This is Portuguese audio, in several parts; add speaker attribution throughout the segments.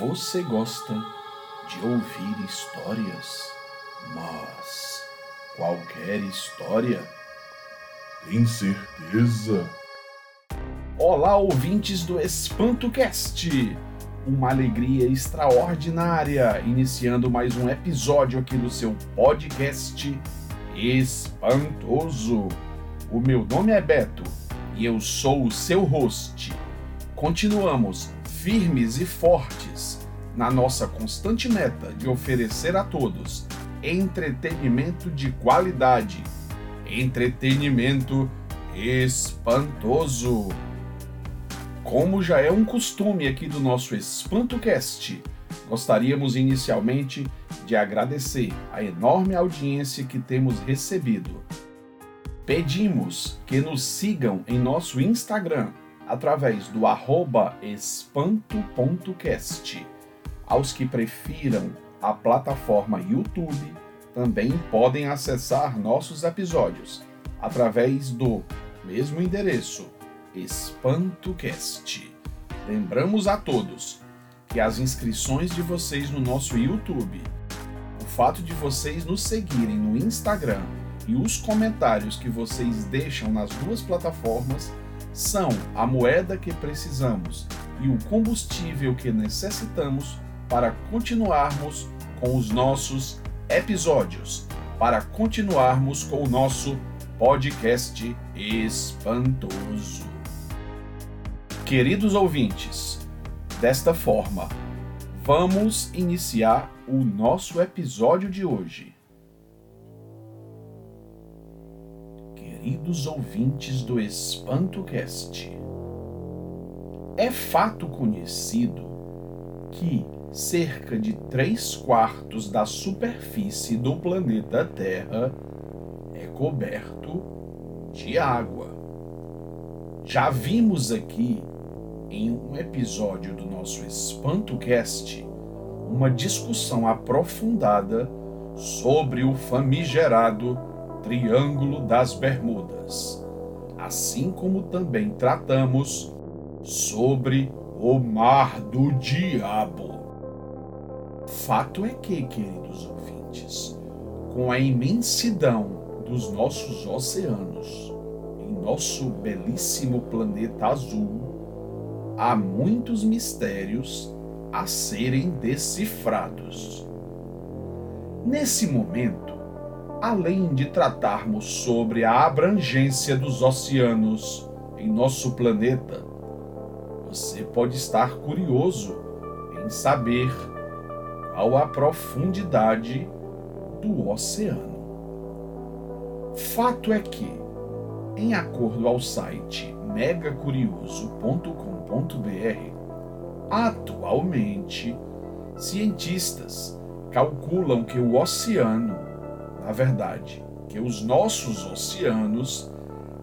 Speaker 1: Você gosta de ouvir histórias? Mas qualquer história?
Speaker 2: Tem certeza?
Speaker 1: Olá, ouvintes do EspantoCast! Uma alegria extraordinária iniciando mais um episódio aqui do seu podcast Espantoso. O meu nome é Beto e eu sou o seu host. Continuamos firmes e fortes na nossa constante meta de oferecer a todos entretenimento de qualidade, entretenimento espantoso. Como já é um costume aqui do nosso EspantoCast, gostaríamos inicialmente de agradecer a enorme audiência que temos recebido. Pedimos que nos sigam em nosso Instagram através do arroba espanto.cast. Aos que prefiram a plataforma YouTube, também podem acessar nossos episódios através do mesmo endereço, EspantoCast. Lembramos a todos que as inscrições de vocês no nosso YouTube, o fato de vocês nos seguirem no Instagram e os comentários que vocês deixam nas duas plataformas são a moeda que precisamos e o combustível que necessitamos para continuarmos com os nossos episódios, para continuarmos com o nosso podcast espantoso. Queridos ouvintes, desta forma, vamos iniciar o nosso episódio de hoje. Queridos ouvintes do EspantoCast. É fato conhecido que cerca de 3 quartos da superfície do planeta Terra é coberto de água. Já vimos aqui em um episódio do nosso EspantoCast uma discussão aprofundada sobre o famigerado Triângulo das Bermudas, assim como também tratamos sobre o Mar do Diabo. Fato é que, queridos ouvintes, com a imensidão dos nossos oceanos em nosso belíssimo planeta azul, há muitos mistérios a serem decifrados. Nesse momento, além de tratarmos sobre a abrangência dos oceanos em nosso planeta, você pode estar curioso em saber qual a profundidade do oceano. Fato é que, em acordo ao site megacurioso.com.br, atualmente cientistas calculam que o oceano na verdade, que os nossos oceanos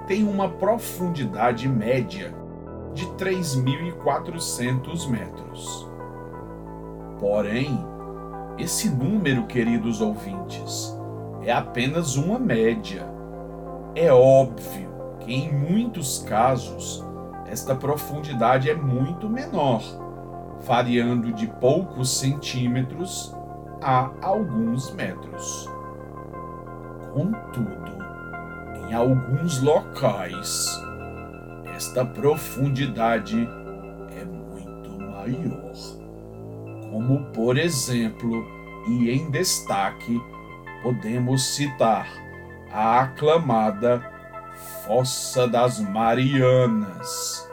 Speaker 1: têm uma profundidade média de 3.400 metros. Porém, esse número, queridos ouvintes, é apenas uma média. É óbvio que em muitos casos esta profundidade é muito menor, variando de poucos centímetros a alguns metros. Contudo, em alguns locais, esta profundidade é muito maior. Como, por exemplo, e em destaque, podemos citar a aclamada Fossa das Marianas.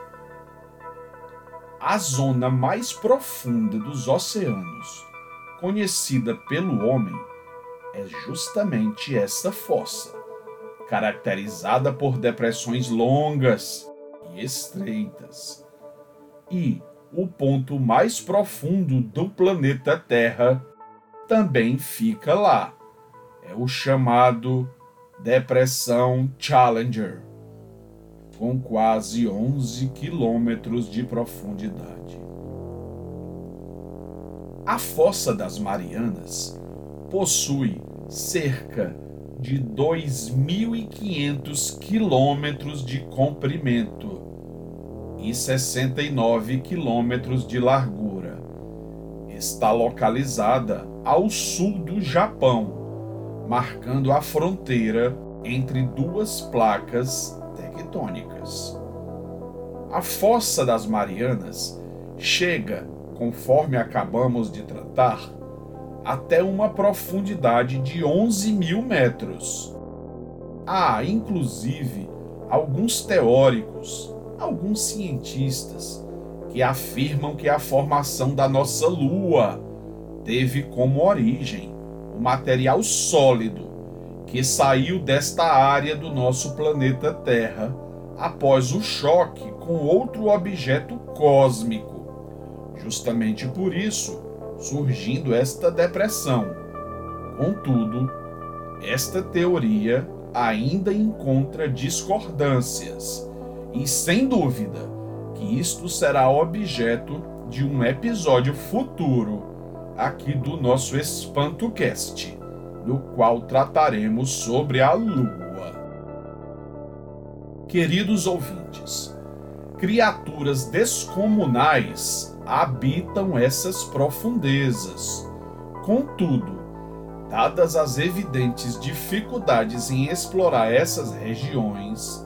Speaker 1: A zona mais profunda dos oceanos, conhecida pelo homem, é justamente essa fossa, caracterizada por depressões longas e estreitas. E o ponto mais profundo do planeta Terra também fica lá. É o chamado Depressão Challenger, com quase 11 quilômetros de profundidade. A Fossa das Marianas possui cerca de 2.500 quilômetros de comprimento e 69 quilômetros de largura, está localizada ao sul do Japão, marcando a fronteira entre duas placas tectônicas. A Fossa das Marianas chega, conforme acabamos de tratar, até uma profundidade de 11 mil metros. Há, inclusive, alguns teóricos, alguns cientistas, que afirmam que a formação da nossa Lua teve como origem o material sólido que saiu desta área do nosso planeta Terra após o choque com outro objeto cósmico. Justamente por isso, surgindo esta depressão. Contudo, esta teoria ainda encontra discordâncias, e sem dúvida que isto será objeto de um episódio futuro aqui do nosso EspantoCast, no qual trataremos sobre a Lua. Queridos ouvintes, criaturas descomunais habitam essas profundezas. Contudo, dadas as evidentes dificuldades em explorar essas regiões,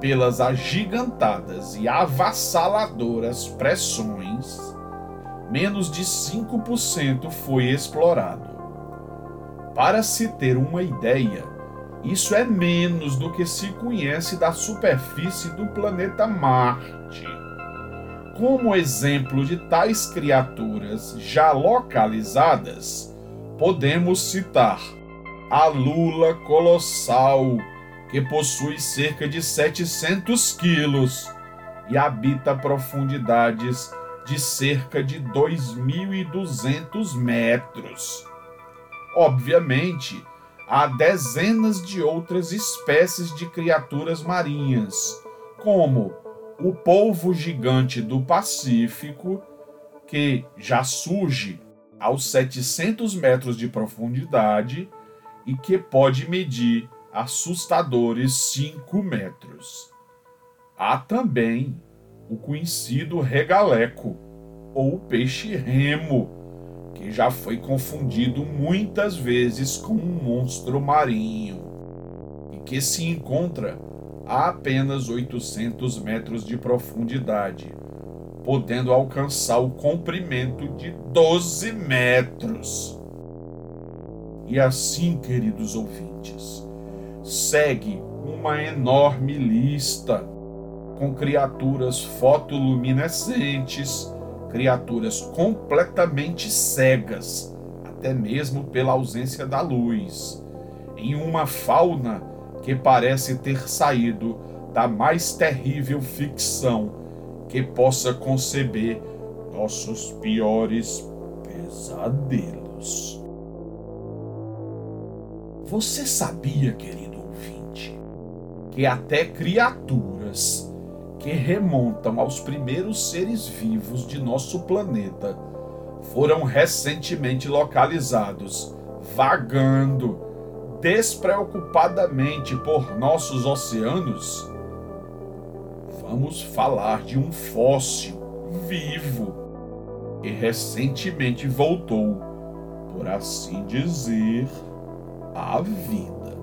Speaker 1: pelas agigantadas e avassaladoras pressões, menos de 5% foi explorado. Para se ter uma ideia, isso é menos do que se conhece da superfície do planeta Marte. Como exemplo de tais criaturas já localizadas, podemos citar a lula colossal, que possui cerca de 700 quilos e habita profundidades de cerca de 2.200 metros. Obviamente, há dezenas de outras espécies de criaturas marinhas, como o polvo gigante do Pacífico, que já surge aos 700 metros de profundidade e que pode medir assustadores 5 metros. Há também o conhecido regaleco, ou peixe remo, que já foi confundido muitas vezes com um monstro marinho e que se encontra a apenas 800 metros de profundidade, podendo alcançar o comprimento de 12 metros. E assim, queridos ouvintes, segue uma enorme lista com criaturas fotoluminescentes, criaturas completamente cegas, até mesmo pela ausência da luz, em uma fauna que parece ter saído da mais terrível ficção que possa conceber nossos piores pesadelos. Você sabia, querido ouvinte, que até criaturas que remontam aos primeiros seres vivos de nosso planeta foram recentemente localizados vagando despreocupadamente por nossos oceanos? Vamos falar de um fóssil vivo que recentemente voltou, por assim dizer, à vida.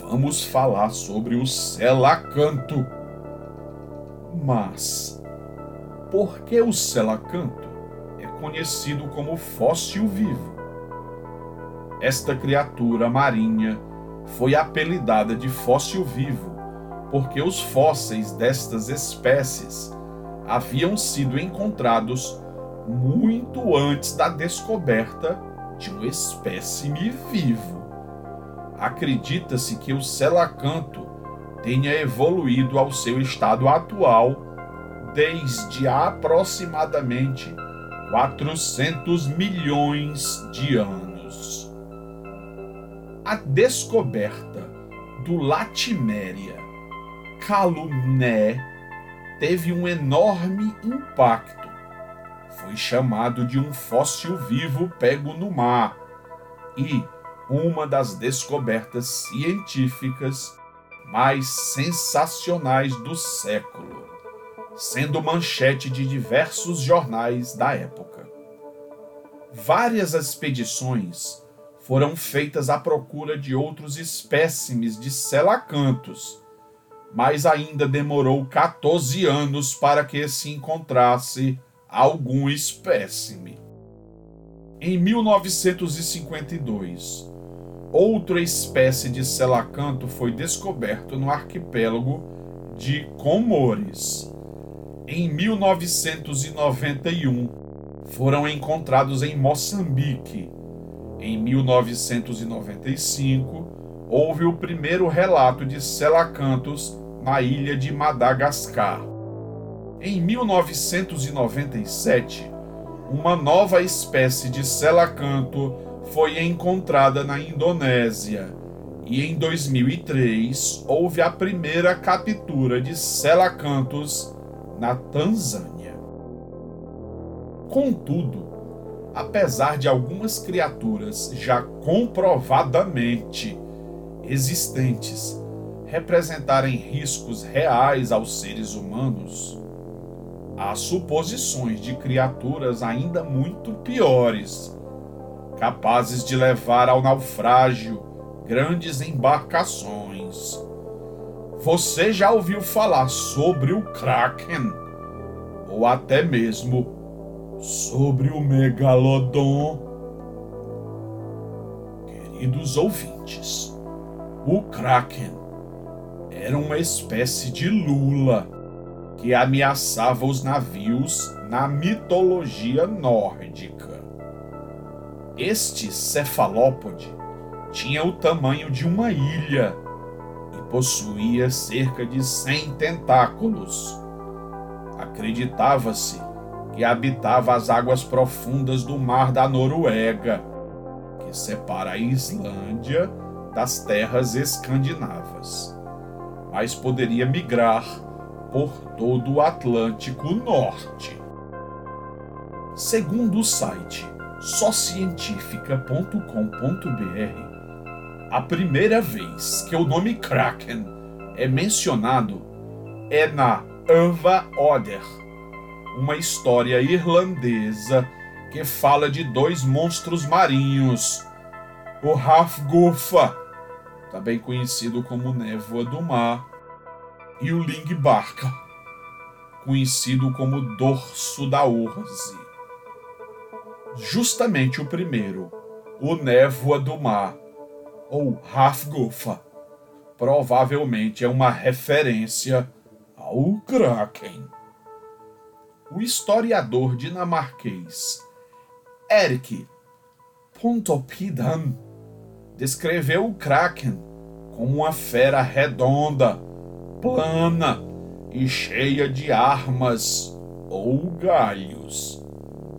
Speaker 1: Vamos falar sobre o selacanto. Mas por que o selacanto é conhecido como fóssil vivo? Esta criatura marinha foi apelidada de fóssil vivo porque os fósseis destas espécies haviam sido encontrados muito antes da descoberta de um espécime vivo. Acredita-se que o selacanto tenha evoluído ao seu estado atual desde aproximadamente 400 milhões de anos. A descoberta do Latiméria Calumné teve um enorme impacto. Foi chamado de um fóssil vivo pego no mar e uma das descobertas científicas mais sensacionais do século. sendo manchete de diversos jornais da época. Várias expedições foram feitas à procura de outros espécimes de selacantos, mas ainda demorou 14 anos para que se encontrasse algum espécime. Em 1952, outra espécie de selacanto foi descoberto no arquipélago de Comores. Em 1991, foram encontrados em Moçambique. Em 1995, houve o primeiro relato de selacantos na ilha de Madagascar. Em 1997, uma nova espécie de selacanto foi encontrada na Indonésia. E em 2003 houve a primeira captura de selacantos na Tanzânia. Contudo, apesar de algumas criaturas já comprovadamente existentes representarem riscos reais aos seres humanos, há suposições de criaturas ainda muito piores, capazes de levar ao naufrágio grandes embarcações. Você já ouviu falar sobre o Kraken? Ou até mesmo sobre o Megalodon? Queridos ouvintes, o Kraken era uma espécie de lula que ameaçava os navios na mitologia nórdica. Este cefalópode tinha o tamanho de uma ilha e possuía cerca de 100 tentáculos. Acreditava-se que habitava as águas profundas do mar da Noruega, que separa a Islândia das terras escandinavas, mas poderia migrar por todo o Atlântico Norte. Segundo o site socientifica.com.br, a primeira vez que o nome Kraken é mencionado é na Ava Oder, uma história irlandesa que fala de dois monstros marinhos, o Hafgufa, também conhecido como névoa do mar, e o Lingbarka, conhecido como dorso da urze. Justamente o primeiro, o névoa do mar, ou Hafgufa, provavelmente é uma referência ao Kraken. O historiador dinamarquês Erik Pontoppidan descreveu o Kraken como uma fera redonda, plana e cheia de armas ou galhos,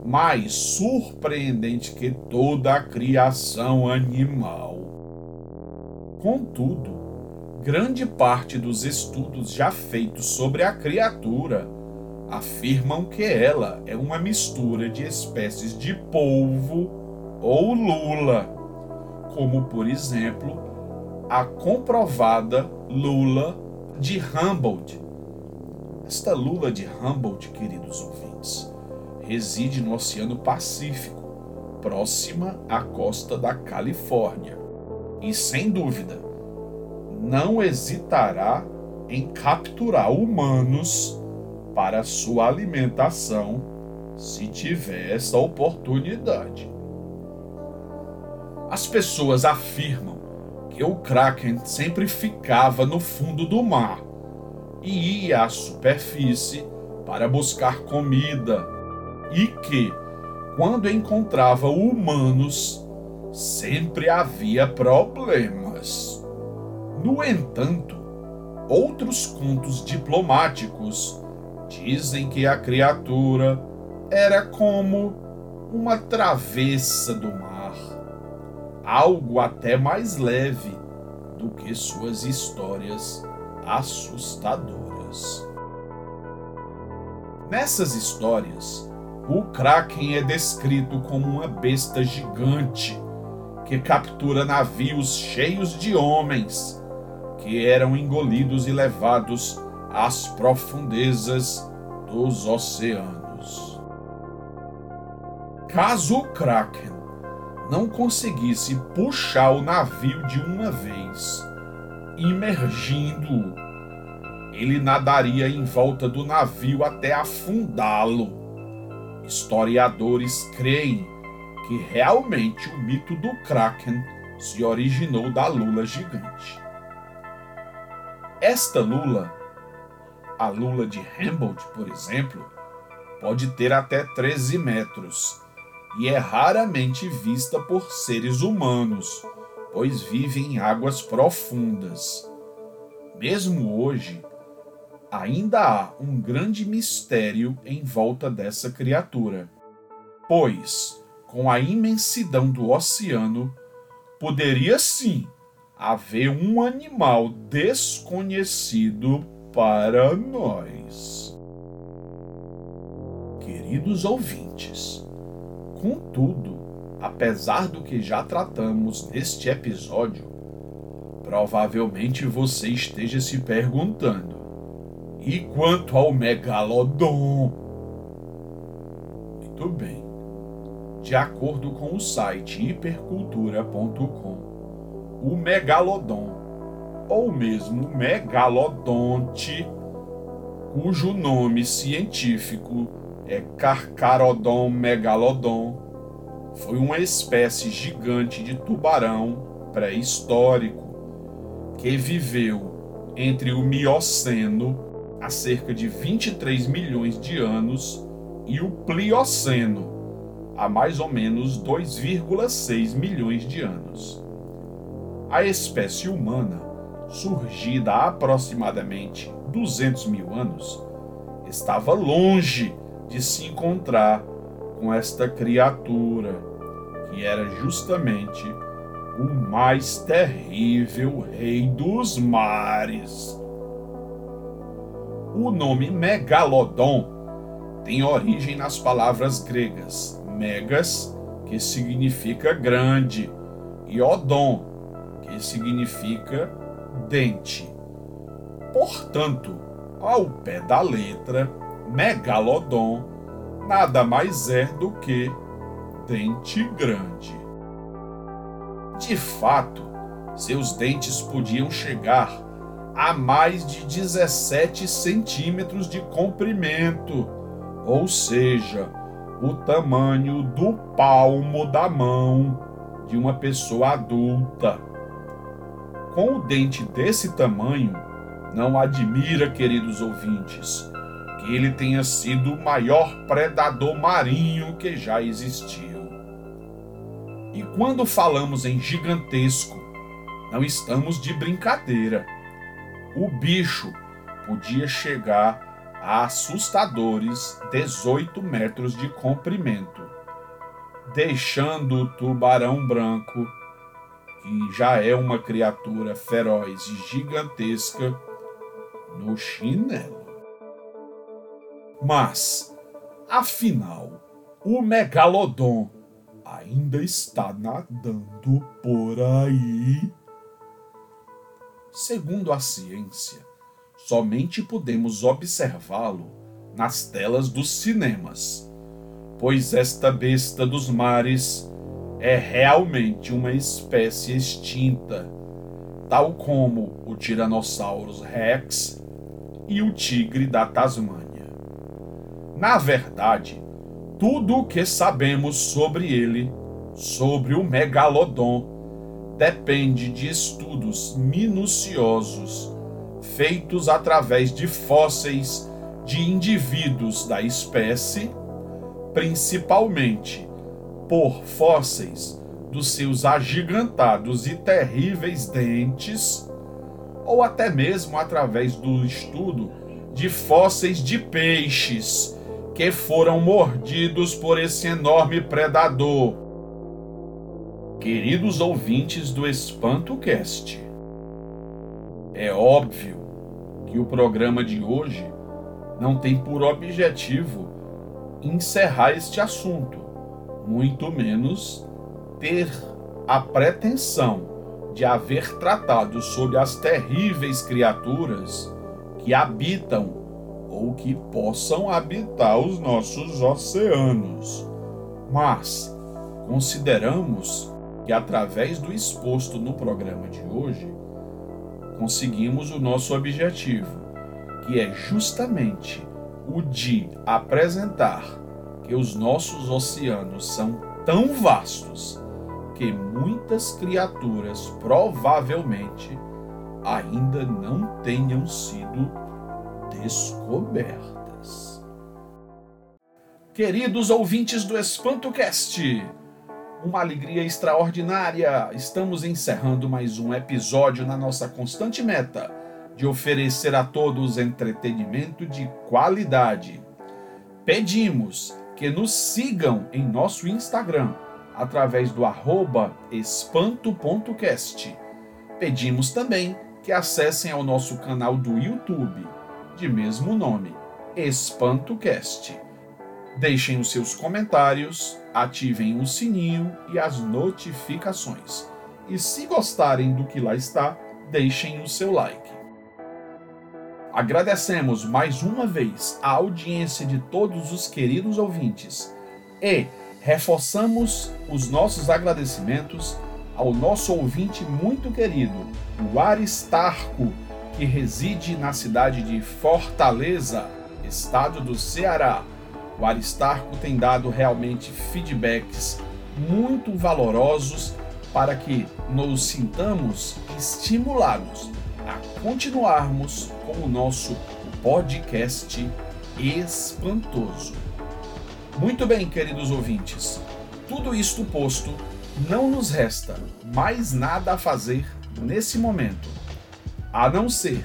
Speaker 1: mais surpreendente que toda a criação animal. Contudo, grande parte dos estudos já feitos sobre a criatura afirmam que ela é uma mistura de espécies de polvo ou lula, como por exemplo a comprovada lula de Humboldt. Esta lula de Humboldt, queridos ouvintes, reside no Oceano Pacífico, próxima à costa da Califórnia. E sem dúvida, não hesitará em capturar humanos para sua alimentação se tiver essa oportunidade. As pessoas afirmam que o Kraken sempre ficava no fundo do mar e ia à superfície para buscar comida, e que, quando encontrava humanos, sempre havia problemas. No entanto, outros contos diplomáticos dizem que a criatura era como uma travessa do mar algo até mais leve do que suas histórias assustadoras. Nessas histórias, o Kraken é descrito como uma besta gigante que captura navios cheios de homens que eram engolidos e levados às profundezas dos oceanos. Caso o Kraken não conseguisse puxar o navio de uma vez, imergindo, ele nadaria em volta do navio até afundá-lo. Historiadores creem que realmente o mito do Kraken se originou da lula gigante. Esta lula, a lula de Humboldt, por exemplo, pode ter até 13 metros e é raramente vista por seres humanos, pois vive em águas profundas. Mesmo hoje, ainda há um grande mistério em volta dessa criatura, pois, com a imensidão do oceano, poderia sim haver um animal desconhecido para nós. Queridos ouvintes, Contudo, apesar do que já tratamos neste episódio, provavelmente você esteja se perguntando: e quanto ao Megalodon? Muito bem. De acordo com o site hipercultura.com, o Megalodon, ou mesmo Megalodonte, cujo nome científico é Carcharodon megalodon. Foi uma espécie gigante de tubarão pré-histórico que viveu entre o Mioceno, há cerca de 23 milhões de anos, e o Plioceno, há mais ou menos 2,6 milhões de anos. A espécie humana, surgida há aproximadamente 200 mil anos, estava longe de se encontrar com esta criatura, que era justamente o mais terrível rei dos mares. O nome Megalodon tem origem nas palavras gregas megas, que significa grande, e odon, que significa dente. Portanto, ao pé da letra, megalodon nada mais é do que dente grande. De fato, seus dentes podiam chegar a mais de 17 centímetros de comprimento, ou seja, o tamanho do palmo da mão de uma pessoa adulta. Com o dente desse tamanho, não admira, queridos ouvintes, que ele tenha sido o maior predador marinho que já existiu. E quando falamos em gigantesco, não estamos de brincadeira. O bicho podia chegar a assustadores 18 metros de comprimento, deixando o tubarão branco, já é uma criatura feroz e gigantesca, no chinelo. Mas, afinal, o megalodon ainda está nadando por aí? Segundo a ciência, somente podemos observá-lo nas telas dos cinemas, pois esta besta dos mares é realmente uma espécie extinta, tal como o Tyrannosaurus rex e o tigre da Tasmânia. Na verdade, tudo o que sabemos sobre ele, sobre o megalodon, depende de estudos minuciosos feitos através de fósseis de indivíduos da espécie, principalmente por fósseis dos seus agigantados e terríveis dentes, ou até mesmo através do estudo de fósseis de peixes que foram mordidos por esse enorme predador. Queridos ouvintes do EspantoCast, é óbvio que o programa de hoje não tem por objetivo encerrar este assunto, muito menos ter a pretensão de haver tratado sobre as terríveis criaturas que habitam ou que possam habitar os nossos oceanos. Mas consideramos que, através do exposto no programa de hoje, conseguimos o nosso objetivo, que é justamente o de apresentar que os nossos oceanos são tão vastos que muitas criaturas provavelmente ainda não tenham sido descobertas. Queridos ouvintes do EspantoCast, uma alegria extraordinária! Estamos encerrando mais um episódio na nossa constante meta de oferecer a todos entretenimento de qualidade. Pedimos que nos sigam em nosso Instagram através do arroba espanto.cast. Pedimos também que acessem ao nosso canal do YouTube, de mesmo nome, EspantoCast. Deixem os seus comentários, ativem o sininho e as notificações. E se gostarem do que lá está, deixem o seu like. Agradecemos mais uma vez a audiência de todos os queridos ouvintes e reforçamos os nossos agradecimentos ao nosso ouvinte muito querido, o Aristarco, que reside na cidade de Fortaleza, estado do Ceará. O Aristarco tem dado realmente feedbacks muito valorosos para que nos sintamos estimulados a continuarmos com o nosso podcast espantoso. Muito bem, queridos ouvintes, tudo isto posto, não nos resta mais nada a fazer nesse momento, a não ser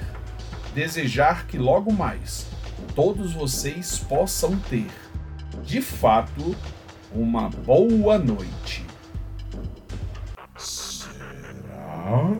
Speaker 1: desejar que logo mais todos vocês possam ter, de fato, uma boa noite.
Speaker 2: Será?